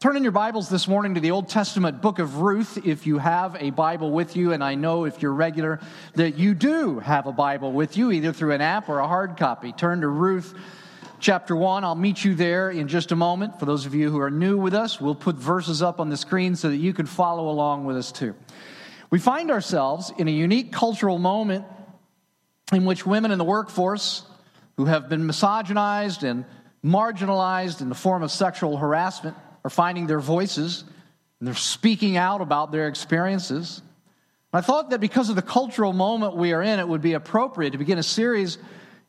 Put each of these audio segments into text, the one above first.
Turn in your Bibles this morning to the Old Testament book of Ruth if you have a Bible with you, and I know if you're regular that you do have a Bible with you, either through an app or a hard copy. Turn to Ruth chapter 1. I'll meet you there in just a moment. For those of you who are new with us, we'll put verses up on the screen so that you can follow along with us too. We find ourselves in a unique cultural moment in which women in the workforce who have been misogynized and marginalized in the form of sexual harassment are finding their voices and they're speaking out about their experiences. I thought that because of the cultural moment we are in, it would be appropriate to begin a series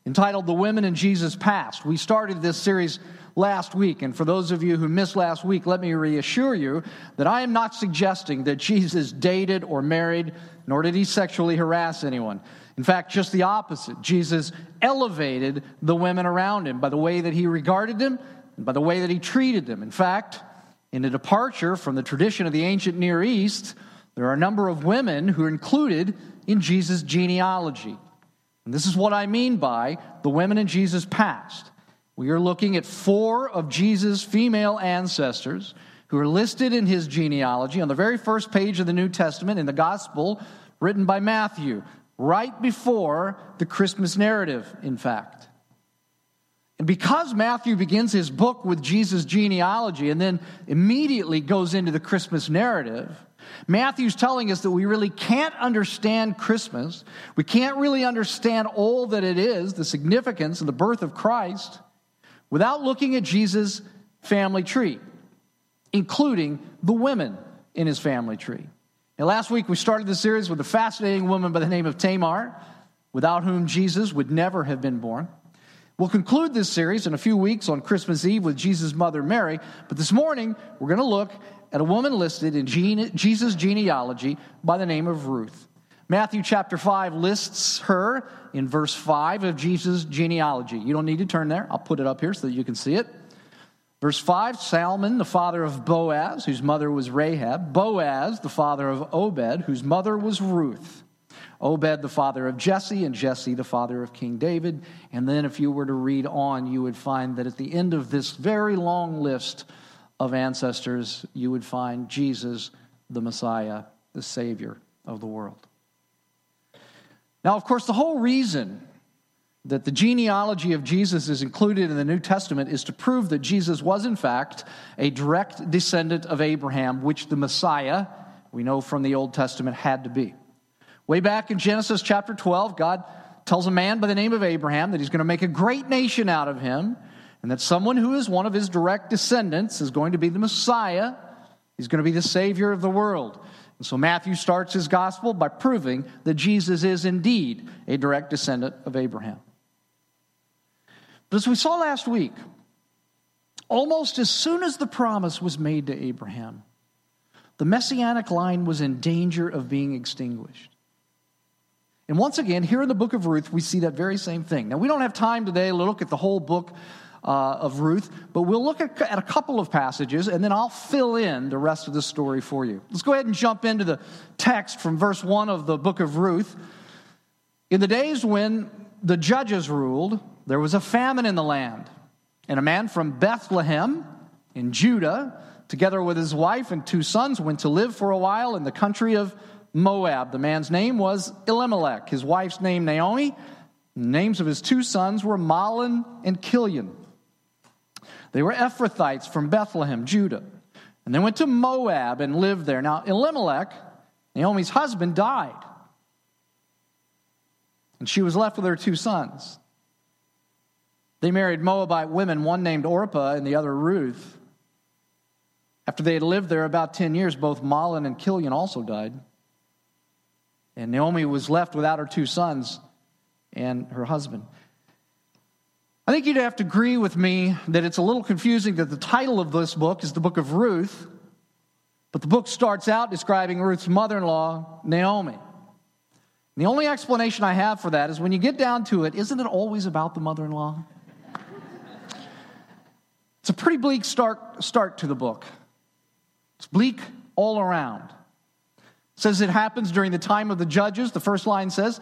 entitled The Women in Jesus Past. We started this series last week, and for those of you who missed last week, let me reassure you that I am not suggesting that Jesus dated or married, nor did he sexually harass anyone. In fact, just the opposite. Jesus elevated the women around him by the way that he regarded them and by the way that he treated them. In fact, in a departure from the tradition of the ancient Near East, there are a number of women who are included in Jesus' genealogy. And this is what I mean by the women in Jesus' past. We are looking at four of Jesus' female ancestors who are listed in his genealogy on the very first page of the New Testament in the Gospel written by Matthew, right before the Christmas narrative, in fact. And because Matthew begins his book with Jesus' genealogy and then immediately goes into the Christmas narrative, Matthew's telling us that we really can't understand Christmas. We can't really understand all that it is, the significance of the birth of Christ, without looking at Jesus' family tree, including the women in his family tree. Now, last week we started the series with a fascinating woman by the name of Tamar, without whom Jesus would never have been born. We'll conclude this series in a few weeks on Christmas Eve with Jesus' mother Mary, but this morning we're going to look at a woman listed in gene- Jesus' genealogy by the name of Ruth. Matthew chapter 5 lists her in verse 5 of Jesus' genealogy. You don't need to turn there, I'll put it up here so that you can see it. Verse 5 Salmon, the father of Boaz, whose mother was Rahab. Boaz, the father of Obed, whose mother was Ruth. Obed, the father of Jesse, and Jesse, the father of King David. And then, if you were to read on, you would find that at the end of this very long list of ancestors, you would find Jesus, the Messiah, the Savior of the world. Now, of course, the whole reason that the genealogy of Jesus is included in the New Testament is to prove that Jesus was, in fact, a direct descendant of Abraham, which the Messiah, we know from the Old Testament, had to be. Way back in Genesis chapter 12, God tells a man by the name of Abraham that he's going to make a great nation out of him, and that someone who is one of his direct descendants is going to be the Messiah. He's going to be the Savior of the world. And so Matthew starts his gospel by proving that Jesus is indeed a direct descendant of Abraham. But as we saw last week, almost as soon as the promise was made to Abraham, the messianic line was in danger of being extinguished. And once again, here in the book of Ruth, we see that very same thing. Now, we don't have time today to look at the whole book uh, of Ruth, but we'll look at, at, a couple of passages and then I'll fill in the rest of the story for you. Let's go ahead and jump into the text from verse 1 of the book of Ruth. In the days when the judges ruled, there was a famine in the land, and a man from Bethlehem in Judah, together with his wife and two sons, went to live for a while in the country of Moab. The man's name was Elimelech, his wife's name Naomi. Names of his two sons were Mahlon and Kilion. They were Ephrathites from Bethlehem, Judah. And they went to Moab and lived there. Now, Elimelech, Naomi's husband, died. And she was left with her two sons. They married Moabite women, one named Orpah and the other Ruth. After they had lived there about 10 years, both Mahlon and Kilion also died. And Naomi was left without her two sons and her husband. I think you'd have to agree with me that it's a little confusing that the title of this book is the book of Ruth, but the book starts out describing Ruth's mother in law, Naomi. And the only explanation I have for that is when you get down to it, isn't it always about the mother in law? it's a pretty bleak start, start to the book. It's bleak all around says it happens during the time of the judges. The first line says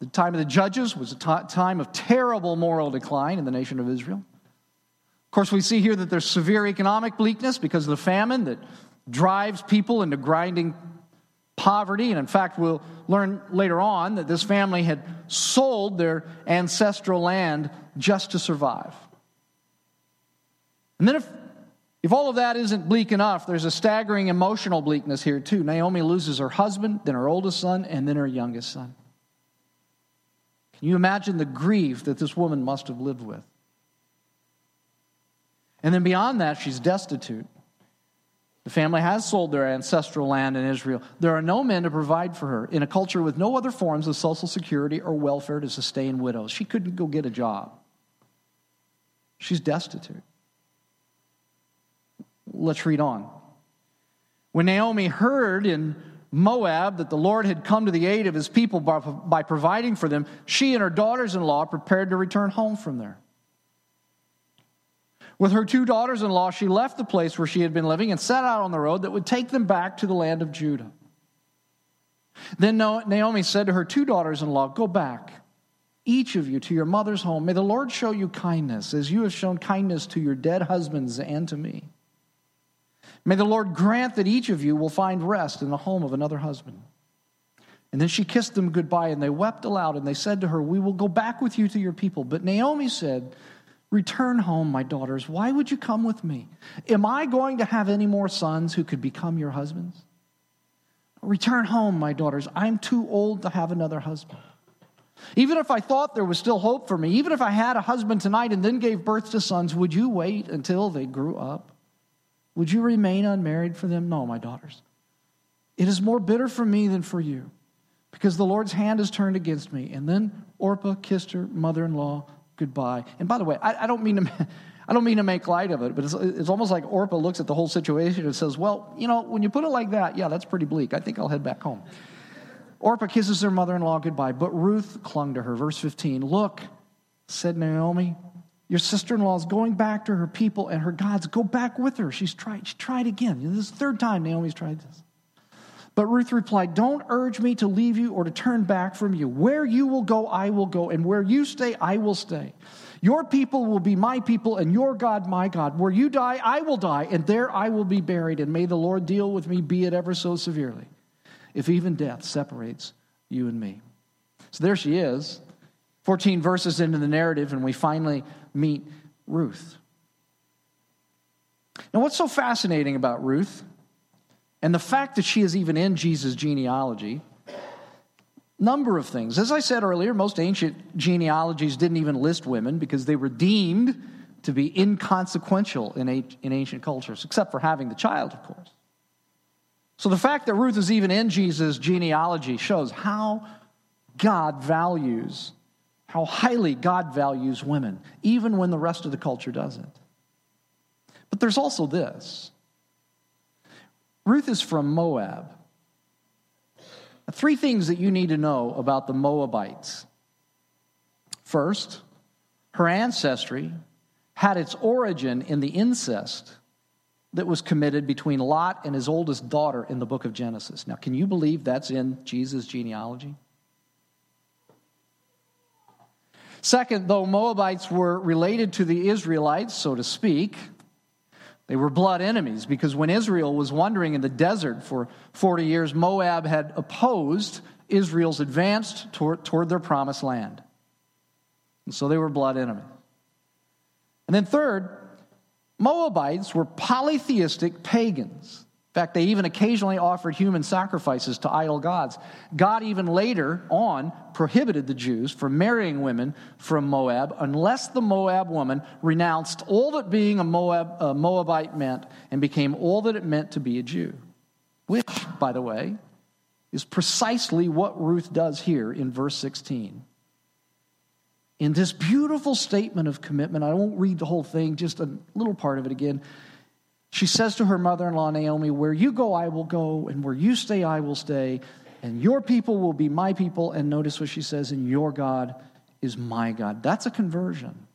the time of the judges was a t- time of terrible moral decline in the nation of Israel. Of course, we see here that there's severe economic bleakness because of the famine that drives people into grinding poverty. And in fact, we'll learn later on that this family had sold their ancestral land just to survive. And then, if, if all of that isn't bleak enough, there's a staggering emotional bleakness here, too. Naomi loses her husband, then her oldest son, and then her youngest son. Can you imagine the grief that this woman must have lived with? And then beyond that, she's destitute. The family has sold their ancestral land in Israel. There are no men to provide for her in a culture with no other forms of social security or welfare to sustain widows. She couldn't go get a job. She's destitute. Let's read on. When Naomi heard in Moab that the Lord had come to the aid of his people by, by providing for them, she and her daughters in law prepared to return home from there. With her two daughters in law, she left the place where she had been living and set out on the road that would take them back to the land of Judah. Then Naomi said to her two daughters in law, Go back, each of you, to your mother's home. May the Lord show you kindness, as you have shown kindness to your dead husbands and to me. May the Lord grant that each of you will find rest in the home of another husband. And then she kissed them goodbye, and they wept aloud, and they said to her, We will go back with you to your people. But Naomi said, Return home, my daughters. Why would you come with me? Am I going to have any more sons who could become your husbands? Return home, my daughters. I'm too old to have another husband. Even if I thought there was still hope for me, even if I had a husband tonight and then gave birth to sons, would you wait until they grew up? Would you remain unmarried for them? No, my daughters. It is more bitter for me than for you, because the Lord's hand is turned against me. And then Orpah kissed her mother in law goodbye. And by the way, I, I, don't mean to. I don't mean to make light of it, but it's, it's almost like Orpah looks at the whole situation and says, Well, you know, when you put it like that, yeah, that's pretty bleak. I think I'll head back home. Orpah kisses her mother in law goodbye, but Ruth clung to her. Verse 15 Look, said Naomi, your sister in law is going back to her people and her gods. Go back with her. She's tried, she tried again. This is the third time Naomi's tried this. But Ruth replied, Don't urge me to leave you or to turn back from you. Where you will go, I will go, and where you stay, I will stay. Your people will be my people, and your God my God. Where you die, I will die, and there I will be buried. And may the Lord deal with me, be it ever so severely, if even death separates you and me. So there she is, 14 verses into the narrative, and we finally meet Ruth. Now, what's so fascinating about Ruth? And the fact that she is even in Jesus' genealogy, number of things. As I said earlier, most ancient genealogies didn't even list women because they were deemed to be inconsequential in, ancient cultures, except for having the child, of course. So the fact that Ruth is even in Jesus' genealogy shows how God values, how highly God values women, even when the rest of the culture doesn't. But there's also this Ruth is from Moab. Three things that you need to know about the Moabites. First, her ancestry had its origin in the incest that was committed between Lot and his oldest daughter in the book of Genesis. Now, can you believe that's in Jesus' genealogy? Second, though Moabites were related to the Israelites, so to speak, they were blood enemies because when Israel was wandering in the desert for 40 years, Moab had opposed Israel's advance toward, toward their promised land. And so they were blood enemies. And then, third, Moabites were polytheistic pagans fact, they even occasionally offered human sacrifices to idol gods. God, even later on, prohibited the Jews from marrying women from Moab unless the Moab woman renounced all that being a, Moab, a Moabite meant and became all that it meant to be a Jew. Which, by the way, is precisely what Ruth does here in verse 16. In this beautiful statement of commitment, I won't read the whole thing, just a little part of it again. She says to her mother in law, Naomi, Where you go, I will go, and where you stay, I will stay, and your people will be my people. And notice what she says, and your God is my God. That's a conversion.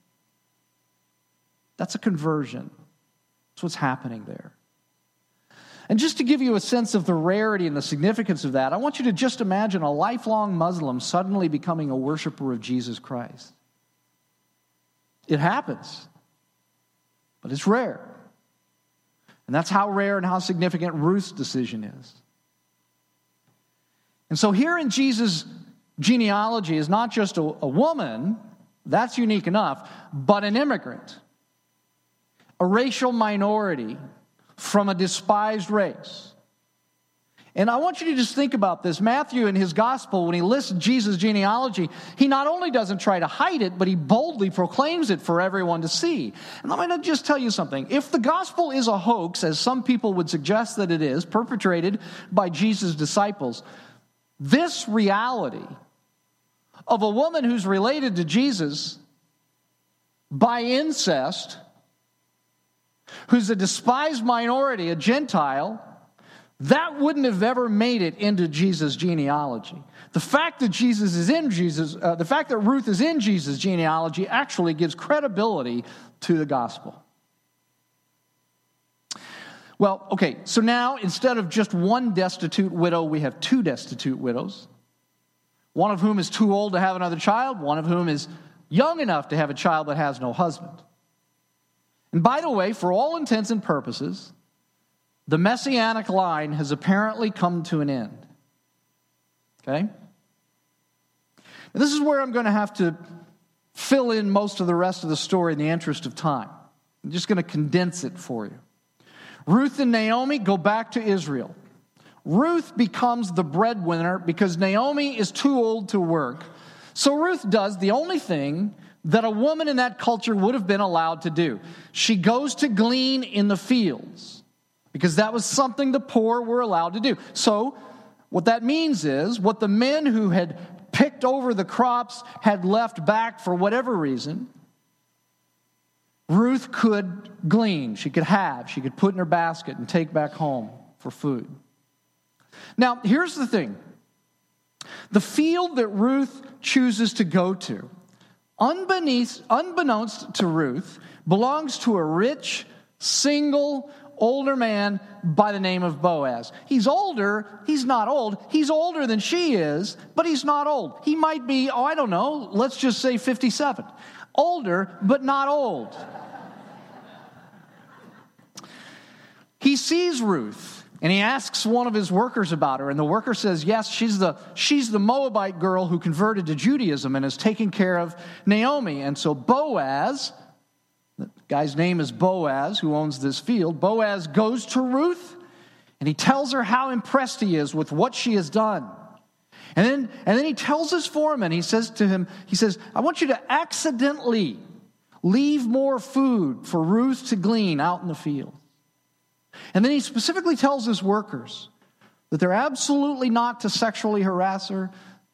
That's a conversion. That's what's happening there. And just to give you a sense of the rarity and the significance of that, I want you to just imagine a lifelong Muslim suddenly becoming a worshiper of Jesus Christ. It happens. but it's rare. And that's how rare and how significant Ruth's decision is. And so here in Jesus' genealogy is not just a, a woman, that's unique enough, but an immigrant, a racial minority from a despised race. And I want you to just think about this. Matthew, in his gospel, when he lists Jesus' genealogy, he not only doesn't try to hide it, but he boldly proclaims it for everyone to see. And going to just tell you something. If the gospel is a hoax, as some people would suggest that it is, perpetrated by Jesus' disciples, this reality of a woman who's related to Jesus by incest, who's a despised minority, a Gentile, that wouldn't have ever made it into Jesus' genealogy. The fact that Jesus is in Jesus, uh, the fact that Ruth is in Jesus' genealogy actually gives credibility to the gospel. Well, okay, so now instead of just one destitute widow, we have two destitute widows. One of whom is too old to have another child, one of whom is young enough to have a child but has no husband. And by the way, for all intents and purposes, the messianic line has apparently come to an end. Okay? This is where I'm going to have to fill in most of the rest of the story in the interest of time. I'm just going to condense it for you. Ruth and Naomi go back to Israel. Ruth becomes the breadwinner because Naomi is too old to work. So Ruth does the only thing that a woman in that culture would have been allowed to do. She goes to glean in the fields because that was something the poor were allowed to do. So, what that means is what the men who had picked over the crops had left back for whatever reason, Ruth could glean, she could have, she could put in her basket and take back home for food. Now, here's the thing the field that Ruth chooses to go to, unbeknownst to Ruth, belongs to a rich, single, older man by the name of Boaz. He's older, he's not old. He's older than she is, but he's not old. He might be, oh, I don't know, let's just say 57. Older, but not old. he sees Ruth. And he asks one of his workers about her, and the worker says, Yes, she's the, she's the Moabite girl who converted to Judaism and is taking care of Naomi. And so Boaz, guy's name is Boaz, who owns this field. Boaz goes to Ruth and he tells her how impressed he is with what she has done. And then, and then he tells his foreman, he says to him, he says, I want you to accidentally leave more food for Ruth to glean out in the field. And then he specifically tells his workers that they're absolutely not to sexually harass her,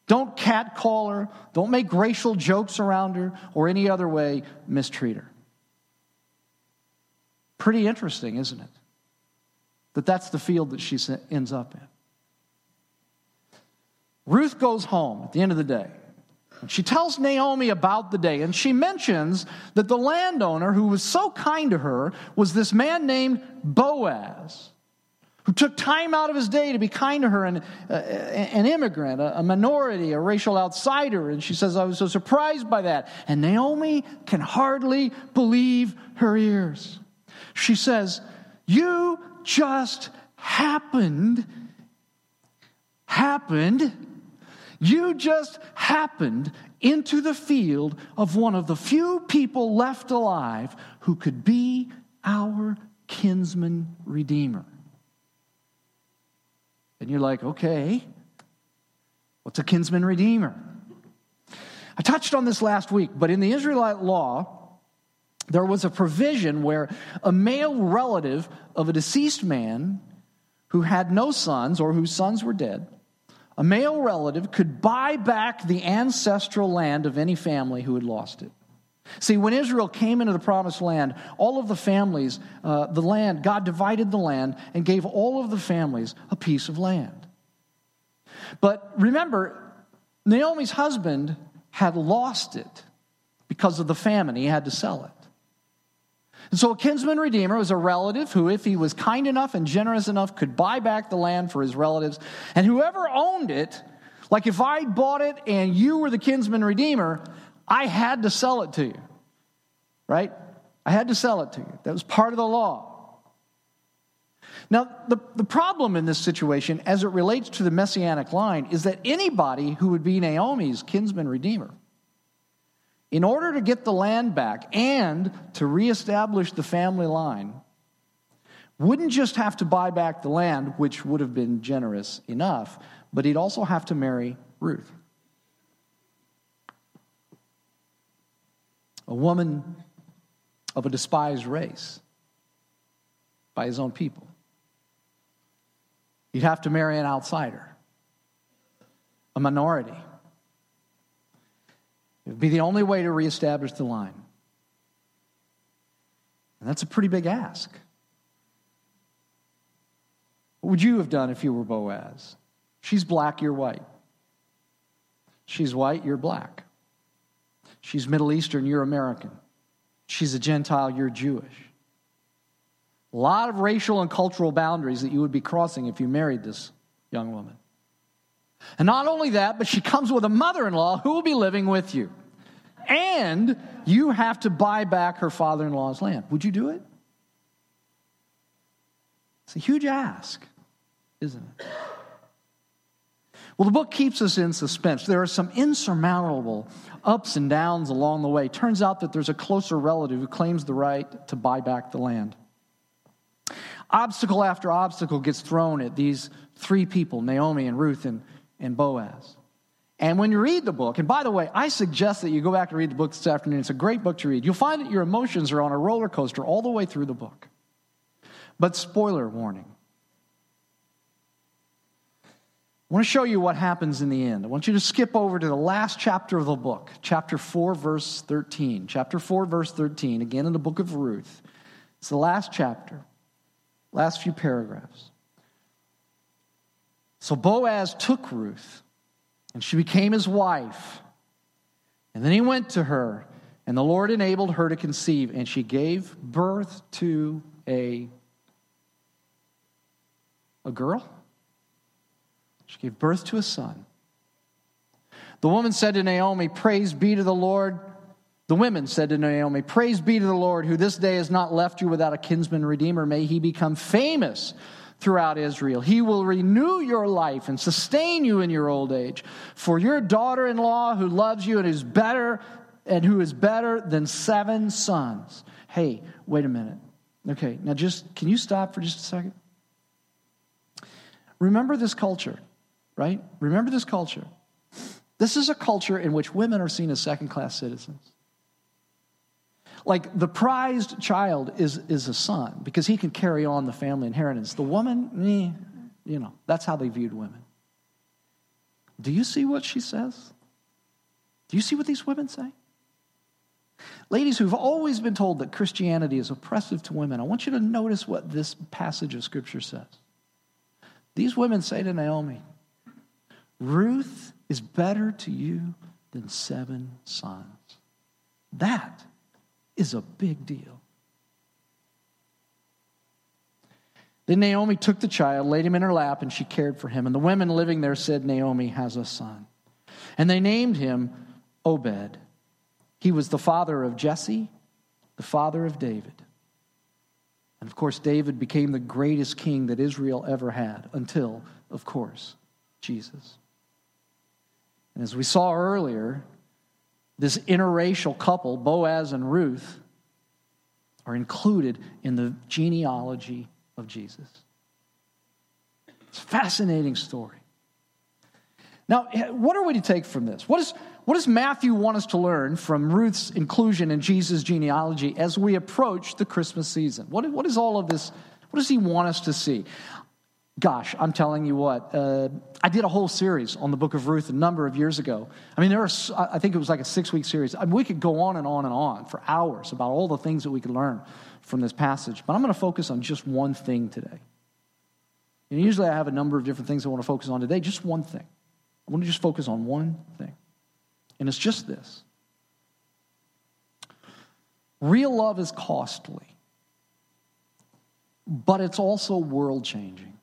don't catcall her, don't make racial jokes around her, or any other way mistreat her. Pretty interesting, isn't it? That that's the field that she ends up in. Ruth goes home at the end of the day. She tells Naomi about the day, and she mentions that the landowner who was so kind to her was this man named Boaz, who took time out of his day to be kind to her, and uh, an immigrant, a, a minority, a racial outsider. And she says, I was so surprised by that. And Naomi can hardly believe her ears. She says, You just happened, happened, you just happened into the field of one of the few people left alive who could be our kinsman redeemer. And you're like, okay, what's a kinsman redeemer? I touched on this last week, but in the Israelite law, there was a provision where a male relative of a deceased man who had no sons or whose sons were dead, a male relative could buy back the ancestral land of any family who had lost it. See, when Israel came into the promised land, all of the families, uh, the land, God divided the land and gave all of the families a piece of land. But remember, Naomi's husband had lost it because of the famine. He had to sell it. And so a kinsman redeemer was a relative who, if he was kind enough and generous enough, could buy back the land for his relatives. And whoever owned it, like if I bought it and you were the kinsman redeemer, I had to sell it to you. Right? I had to sell it to you. That was part of the law. Now, the, the problem in this situation, as it relates to the messianic line, is that anybody who would be Naomi's kinsman redeemer, in order to get the land back and to reestablish the family line, wouldn't just have to buy back the land, which would have been generous enough, but he'd also have to marry Ruth. A woman of a despised race by his own people. He'd have to marry an outsider, a minority. It would be the only way to reestablish the line. And that's a pretty big ask. What would you have done if you were Boaz? She's black, you're white. She's white, you're black. She's Middle Eastern, you're American. She's a Gentile, you're Jewish. A lot of racial and cultural boundaries that you would be crossing if you married this young woman. And not only that, but she comes with a mother in law who will be living with you. And you have to buy back her father in law's land. Would you do it? It's a huge ask, isn't it? Well, the book keeps us in suspense. There are some insurmountable ups and downs along the way. Turns out that there's a closer relative who claims the right to buy back the land. Obstacle after obstacle gets thrown at these three people Naomi and Ruth and, and Boaz. And when you read the book, and by the way, I suggest that you go back and read the book this afternoon. It's a great book to read. You'll find that your emotions are on a roller coaster all the way through the book. But spoiler warning. I want to show you what happens in the end. I want you to skip over to the last chapter of the book, chapter 4, verse 13. Chapter 4, verse 13, again in the book of Ruth. It's the last chapter. Last few paragraphs. So Boaz took Ruth, and she became his wife. And then he went to her, and the Lord enabled her to conceive, and she gave birth to a, a girl. She gave birth to a son. The woman said to Naomi, Praise be to the Lord the women said to Naomi, Praise be to the Lord, who this day has not left you without a kinsman redeemer. May he become famous throughout Israel. He will renew your life and sustain you in your old age. For your daughter in law, who loves you and is better, and who is better than seven sons. Hey, wait a minute. Okay, now just, can you stop for just a second? Remember this culture, right? Remember this culture. This is a culture in which women are seen as second class citizens. Like the prized child is, is a son because he can carry on the family inheritance. The woman, eh, you know, that's how they viewed women. Do you see what she says? Do you see what these women say? Ladies who've always been told that Christianity is oppressive to women, I want you to notice what this passage of Scripture says. These women say to Naomi, Ruth is better to you than seven sons. That is a big deal. Then Naomi took the child, laid him in her lap, and she cared for him. And the women living there said, Naomi has a son. And they named him Obed. He was the father of Jesse, the father of David. And of course, David became the greatest king that Israel ever had until, of course, Jesus. And as we saw earlier, this interracial couple, Boaz and Ruth, are included in the genealogy of Jesus. It's a fascinating story. Now, eh, what are we to take from this? What, is, what does Matthew want us to learn from Ruth's inclusion in Jesus' genealogy as we approach the Christmas season? What, what is all of this? What does he want us to see? Gosh, I'm telling you what, uh, I did a whole series on the book of Ruth a number of years ago. I mean, there are, I think it was like a six week series. I mean, we could go on and on and on for hours about all the things that we could learn from this passage, but I'm going to focus on just one thing today. And usually I have a number of different things I want to focus on today, just one thing. I want to just focus on one thing, and it's just this real love is costly, but it's also world changing.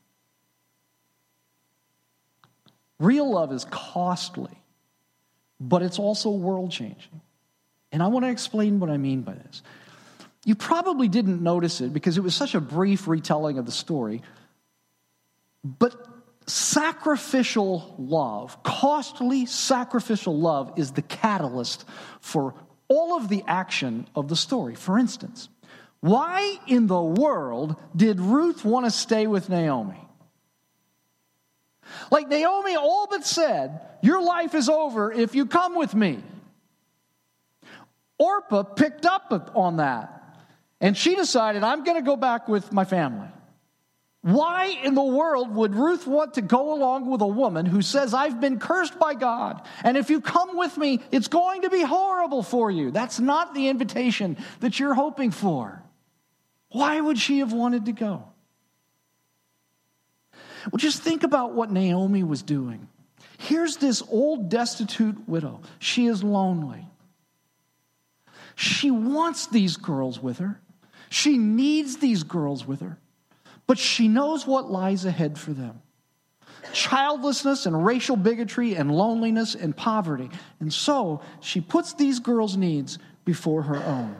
Real love is costly, but it's also world changing. And I want to explain what I mean by this. You probably didn't notice it because it was such a brief retelling of the story. But sacrificial love, costly sacrificial love, is the catalyst for all of the action of the story. For instance, why in the world did Ruth want to stay with Naomi? Like Naomi all but said, Your life is over if you come with me. Orpah picked up on that and she decided, I'm going to go back with my family. Why in the world would Ruth want to go along with a woman who says, I've been cursed by God, and if you come with me, it's going to be horrible for you? That's not the invitation that you're hoping for. Why would she have wanted to go? Well, just think about what Naomi was doing. Here's this old, destitute widow. She is lonely. She wants these girls with her, she needs these girls with her but she knows what lies ahead for them childlessness and racial bigotry and loneliness and poverty. And so she puts these girls' needs before her own.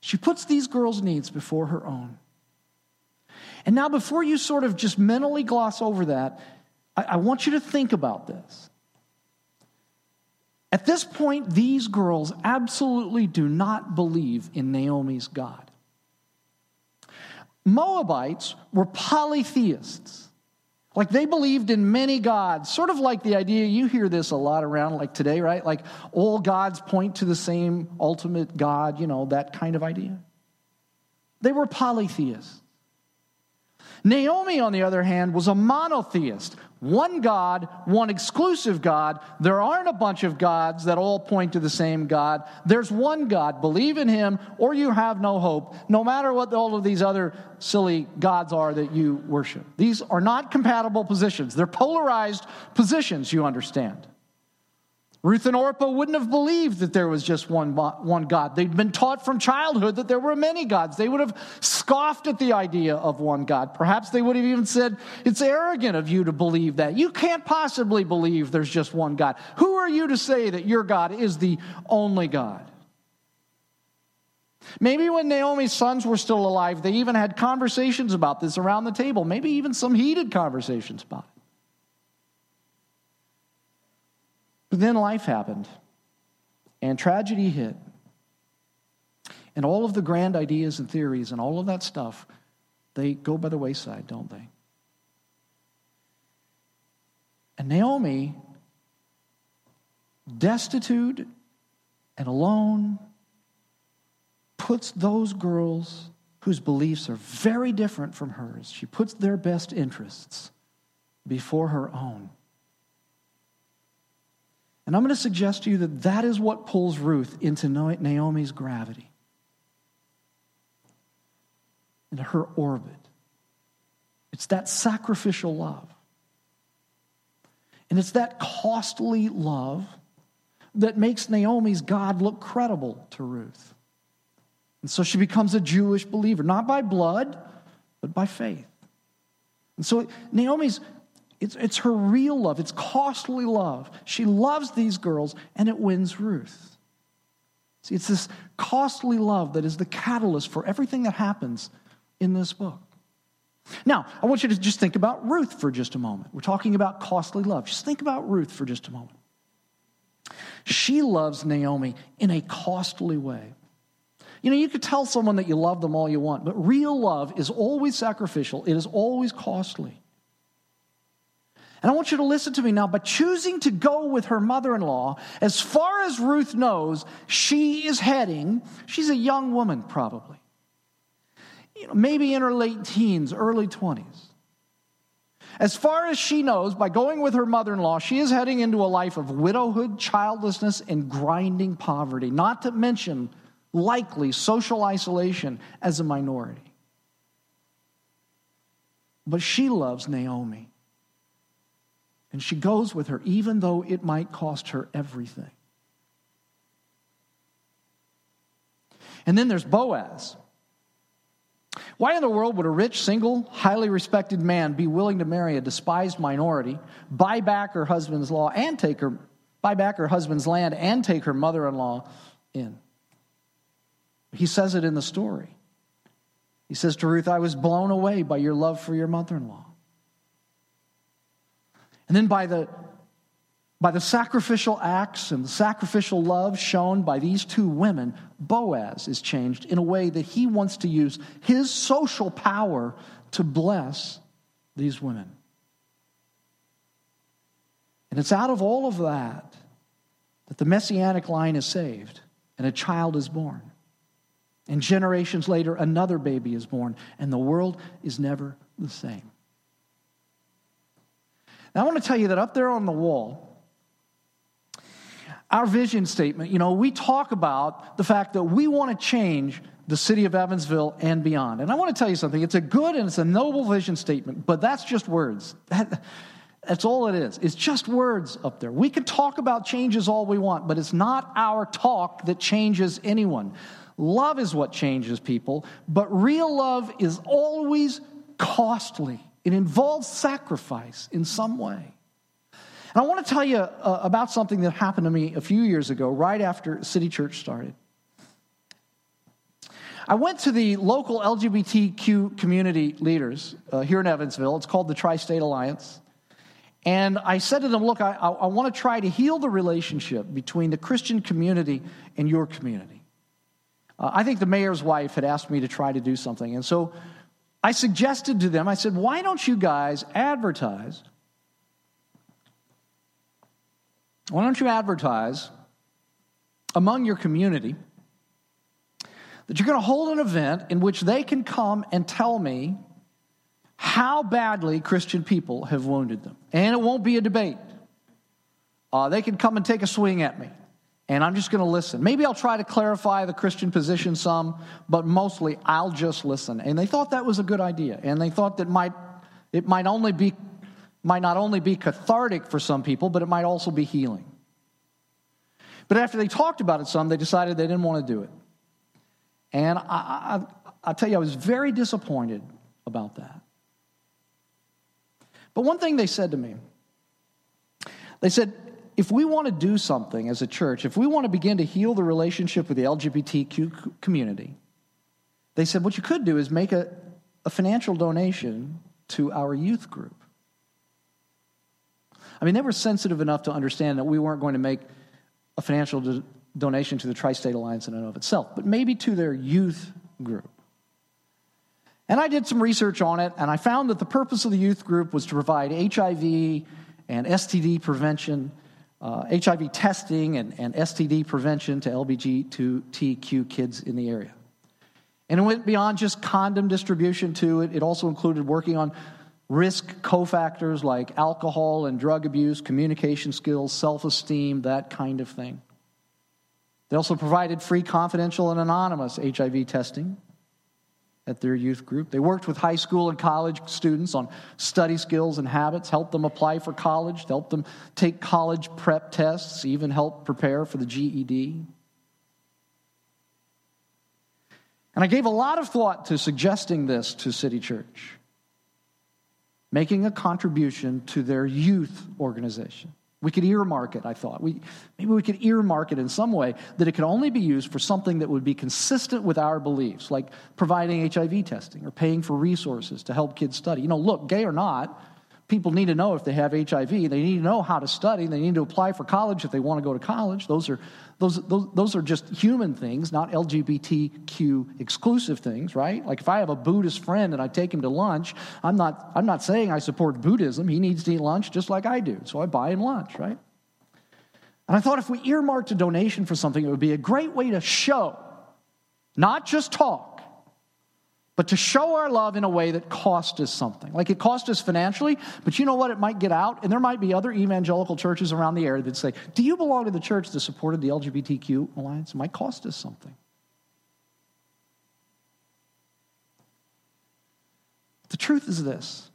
She puts these girls' needs before her own. And now, before you sort of just mentally gloss over that, I, I want you to think about this. At this point, these girls absolutely do not believe in Naomi's God. Moabites were polytheists. Like they believed in many gods, sort of like the idea, you hear this a lot around like today, right? Like all gods point to the same ultimate God, you know, that kind of idea. They were polytheists. Naomi, on the other hand, was a monotheist. One God, one exclusive God. There aren't a bunch of gods that all point to the same God. There's one God. Believe in Him or you have no hope, no matter what all of these other silly gods are that you worship. These are not compatible positions. They're polarized positions, you understand. Ruth and Orpah wouldn't have believed that there was just one, one God. They'd been taught from childhood that there were many gods. They would have scoffed at the idea of one God. Perhaps they would have even said, It's arrogant of you to believe that. You can't possibly believe there's just one God. Who are you to say that your God is the only God? Maybe when Naomi's sons were still alive, they even had conversations about this around the table, maybe even some heated conversations about it. But then life happened, and tragedy hit. And all of the grand ideas and theories and all of that stuff, they go by the wayside, don't they? And Naomi, destitute and alone, puts those girls whose beliefs are very different from hers, she puts their best interests before her own. And I'm going to suggest to you that that is what pulls Ruth into Naomi's gravity, into her orbit. It's that sacrificial love. And it's that costly love that makes Naomi's God look credible to Ruth. And so she becomes a Jewish believer, not by blood, but by faith. And so Naomi's it's, it's her real love, it's costly love. She loves these girls, and it wins Ruth. See, it's this costly love that is the catalyst for everything that happens in this book. Now, I want you to just think about Ruth for just a moment. We're talking about costly love. Just think about Ruth for just a moment. She loves Naomi in a costly way. You know, you could tell someone that you love them all you want, but real love is always sacrificial, it is always costly. And I want you to listen to me now. By choosing to go with her mother in law, as far as Ruth knows, she is heading, she's a young woman probably, you know, maybe in her late teens, early 20s. As far as she knows, by going with her mother in law, she is heading into a life of widowhood, childlessness, and grinding poverty, not to mention likely social isolation as a minority. But she loves Naomi. And she goes with her, even though it might cost her everything. And then there's Boaz. Why in the world would a rich, single, highly respected man be willing to marry a despised minority, buy back her husband's law and take her buy back her husband's land and take her mother-in-law in? He says it in the story. He says to Ruth, I was blown away by your love for your mother in law. And then by the, by the sacrificial acts and the sacrificial love shown by these two women, Boaz is changed in a way that he wants to use his social power to bless these women. And it's out of all of that that the messianic line is saved and a child is born. And generations later, another baby is born, and the world is never the same. Now, I want to tell you that up there on the wall, our vision statement, you know, we talk about the fact that we want to change the city of Evansville and beyond. And I want to tell you something. It's a good and it's a noble vision statement, but that's just words. That, that's all it is. It's just words up there. We can talk about changes all we want, but it's not our talk that changes anyone. Love is what changes people, but real love is always costly. It involves sacrifice in some way. And I want to tell you uh, about something that happened to me a few years ago, right after City Church started. I went to the local LGBTQ community leaders uh, here in Evansville. It's called the Tri State Alliance. And I said to them, Look, I, I, I want to try to heal the relationship between the Christian community and your community. Uh, I think the mayor's wife had asked me to try to do something. And so I suggested to them, I said, why don't you guys advertise? Why don't you advertise among your community that you're going to hold an event in which they can come and tell me how badly Christian people have wounded them? And it won't be a debate. Uh, they can come and take a swing at me and I'm just going to listen. Maybe I'll try to clarify the Christian position some, but mostly I'll just listen. And they thought that was a good idea, and they thought that might it might only be might not only be cathartic for some people, but it might also be healing. But after they talked about it some, they decided they didn't want to do it. And I, I, I tell you, I was very disappointed about that. But one thing they said to me, they said, if we want to do something as a church, if we want to begin to heal the relationship with the LGBTQ community, they said what you could do is make a, a financial donation to our youth group. I mean, they were sensitive enough to understand that we weren't going to make a financial do- donation to the Tri State Alliance in and of itself, but maybe to their youth group. And I did some research on it, and I found that the purpose of the youth group was to provide HIV and STD prevention uh, HIV testing and, and STD prevention to LGBTQ kids in the area. And it went beyond just condom distribution to it. It also included working on risk cofactors like alcohol and drug abuse, communication skills, self esteem, that kind of thing. They also provided free, confidential, and anonymous HIV testing at their youth group. They worked with high school and college students on study skills and habits, helped them apply for college, helped them take college prep tests, even helped prepare for the GED. And I gave a lot of thought to suggesting this to City Church, making a contribution to their youth organization. We could earmark it, I thought. We, maybe we could earmark it in some way that it could only be used for something that would be consistent with our beliefs, like providing HIV testing or paying for resources to help kids study. You know, look, gay or not, people need to know if they have HIV. They need to know how to study. They need to apply for college if they want to go to college. Those are those, those, those are just human things, not LGBTQ exclusive things, right? Like if I have a Buddhist friend and I take him to lunch, I'm not, I'm not saying I support Buddhism. He needs to eat lunch just like I do. So I buy him lunch, right? And I thought if we earmarked a donation for something, it would be a great way to show, not just talk, but to show our love in a way that cost us something. Like it cost us financially, but you know what? It might get out, and there might be other evangelical churches around the area that say, Do you belong to the church that supported the LGBTQ alliance? It might cost us something. The truth is this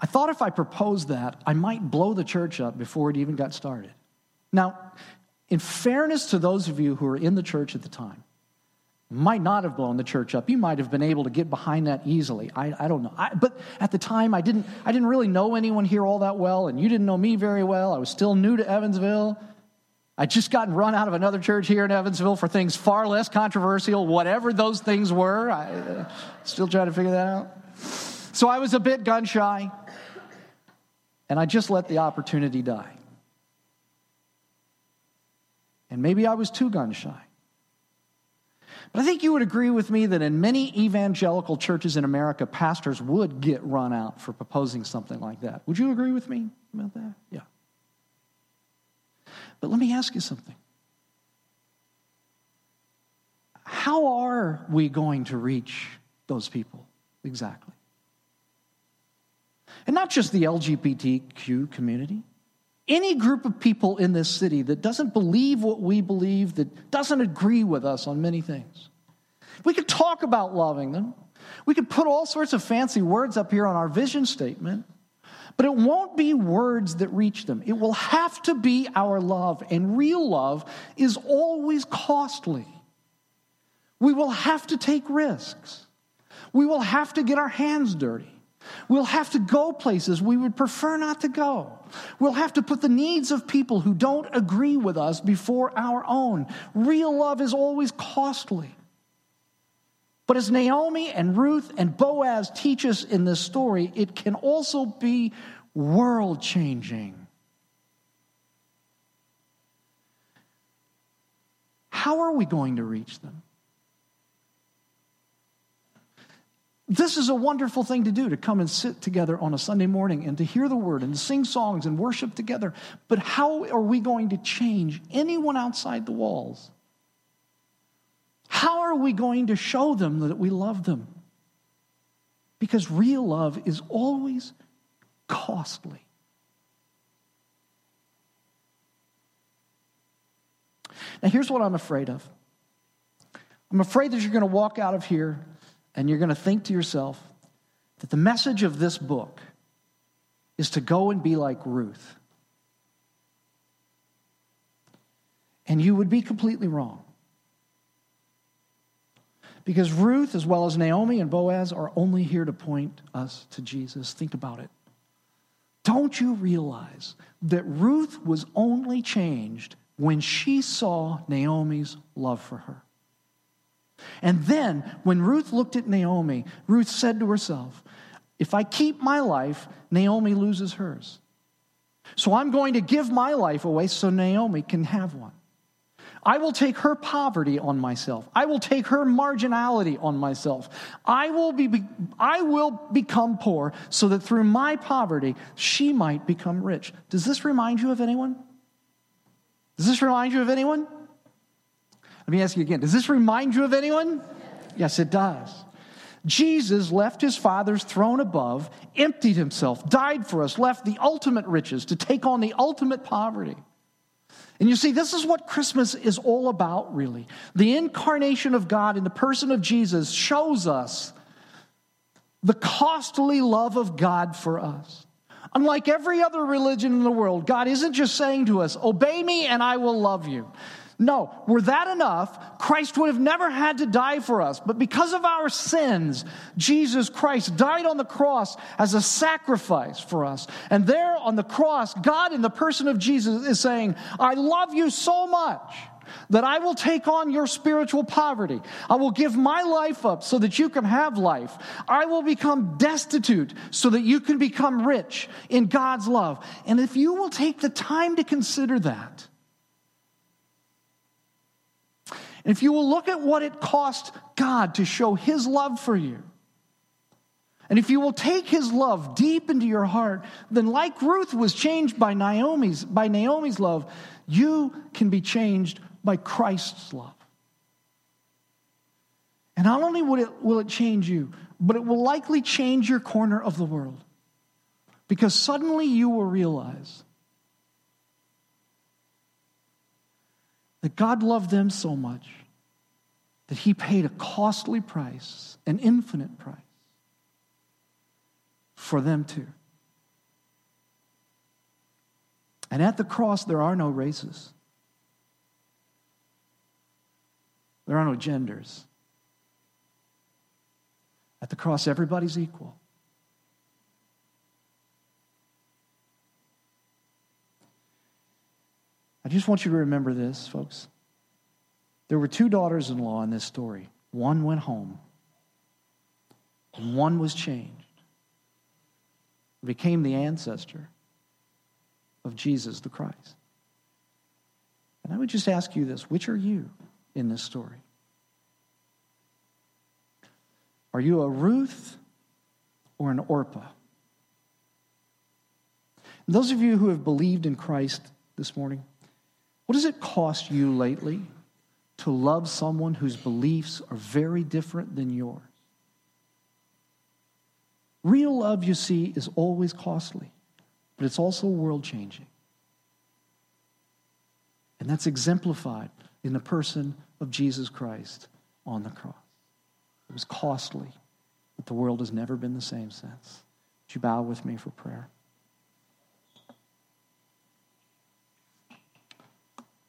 I thought if I proposed that, I might blow the church up before it even got started. Now, in fairness to those of you who were in the church at the time, might not have blown the church up. You might have been able to get behind that easily. I, I don't know. I, but at the time, I didn't, I didn't really know anyone here all that well, and you didn't know me very well. I was still new to Evansville. I'd just gotten run out of another church here in Evansville for things far less controversial, whatever those things were. I uh, still trying to figure that out. So I was a bit gun shy, and I just let the opportunity die. And maybe I was too gun shy. But I think you would agree with me that in many evangelical churches in America, pastors would get run out for proposing something like that. Would you agree with me about that? Yeah. But let me ask you something. How are we going to reach those people exactly? And not just the LGBTQ community. Any group of people in this city that doesn't believe what we believe, that doesn't agree with us on many things. We could talk about loving them. We could put all sorts of fancy words up here on our vision statement. But it won't be words that reach them. It will have to be our love. And real love is always costly. We will have to take risks. We will have to get our hands dirty. We'll have to go places we would prefer not to go. We'll have to put the needs of people who don't agree with us before our own. Real love is always costly. But as Naomi and Ruth and Boaz teach us in this story, it can also be world changing. How are we going to reach them? This is a wonderful thing to do to come and sit together on a Sunday morning and to hear the word and to sing songs and worship together. But how are we going to change anyone outside the walls? How are we going to show them that we love them? Because real love is always costly. Now, here's what I'm afraid of I'm afraid that you're going to walk out of here and you're going to think to yourself that the message of this book is to go and be like Ruth. And you would be completely wrong. Because Ruth, as well as Naomi and Boaz, are only here to point us to Jesus. Think about it. Don't you realize that Ruth was only changed when she saw Naomi's love for her? And then, when Ruth looked at Naomi, Ruth said to herself, If I keep my life, Naomi loses hers. So I'm going to give my life away so Naomi can have one. I will take her poverty on myself. I will take her marginality on myself. I will, be, I will become poor so that through my poverty, she might become rich. Does this remind you of anyone? Does this remind you of anyone? Let me ask you again. Does this remind you of anyone? Yes, it does. Jesus left his Father's throne above, emptied himself, died for us, left the ultimate riches to take on the ultimate poverty. And you see, this is what Christmas is all about, really. The incarnation of God in the person of Jesus shows us the costly love of God for us. Unlike every other religion in the world, God isn't just saying to us, Obey me and I will love you. No, were that enough, Christ would have never had to die for us. But because of our sins, Jesus Christ died on the cross as a sacrifice for us. And there on the cross, God in the person of Jesus is saying, I love you so much that I will take on your spiritual poverty. I will give my life up so that you can have life. I will become destitute so that you can become rich in God's love. And if you will take the time to consider that, And if you will look at what it cost God to show his love for you, and if you will take his love deep into your heart, then like Ruth was changed by Naomi's, by Naomi's love, you can be changed by Christ's love. And not only will it, will it change you, but it will likely change your corner of the world. Because suddenly you will realize that God loved them so much that he paid a costly price, an infinite price, for them too. And at the cross, there are no races, there are no genders. At the cross, everybody's equal. I just want you to remember this, folks. There were two daughters in law in this story. One went home, and one was changed, became the ancestor of Jesus the Christ. And I would just ask you this which are you in this story? Are you a Ruth or an Orpah? And those of you who have believed in Christ this morning, what does it cost you lately to love someone whose beliefs are very different than yours? Real love, you see, is always costly, but it's also world changing. And that's exemplified in the person of Jesus Christ on the cross. It was costly, but the world has never been the same since. Would you bow with me for prayer?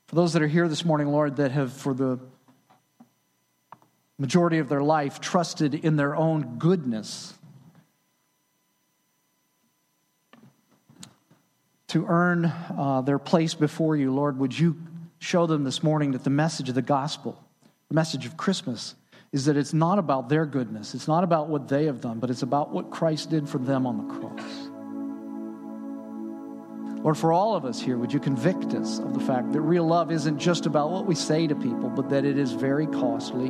For those that are here this morning, Lord, that have, for the majority of their life, trusted in their own goodness to earn uh, their place before you, Lord, would you show them this morning that the message of the gospel, the message of Christmas, is that it's not about their goodness, it's not about what they have done, but it's about what Christ did for them on the cross. Lord, for all of us here, would you convict us of the fact that real love isn't just about what we say to people, but that it is very costly.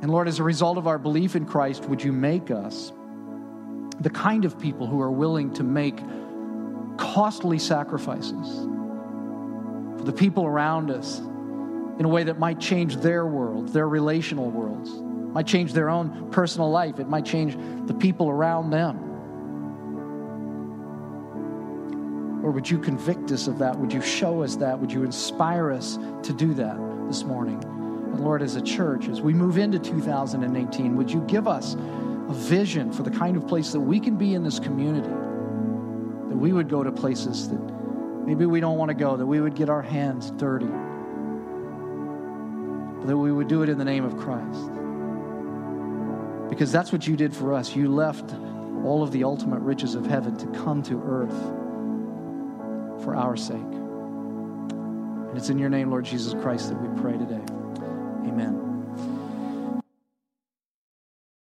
And Lord, as a result of our belief in Christ, would you make us the kind of people who are willing to make costly sacrifices for the people around us in a way that might change their world, their relational worlds, might change their own personal life, it might change the people around them. Or would you convict us of that? Would you show us that? Would you inspire us to do that this morning? And Lord, as a church, as we move into 2018, would you give us a vision for the kind of place that we can be in this community. That we would go to places that maybe we don't want to go, that we would get our hands dirty, but that we would do it in the name of Christ. Because that's what you did for us. You left all of the ultimate riches of heaven to come to earth for our sake. And it's in your name, Lord Jesus Christ, that we pray today. Amen.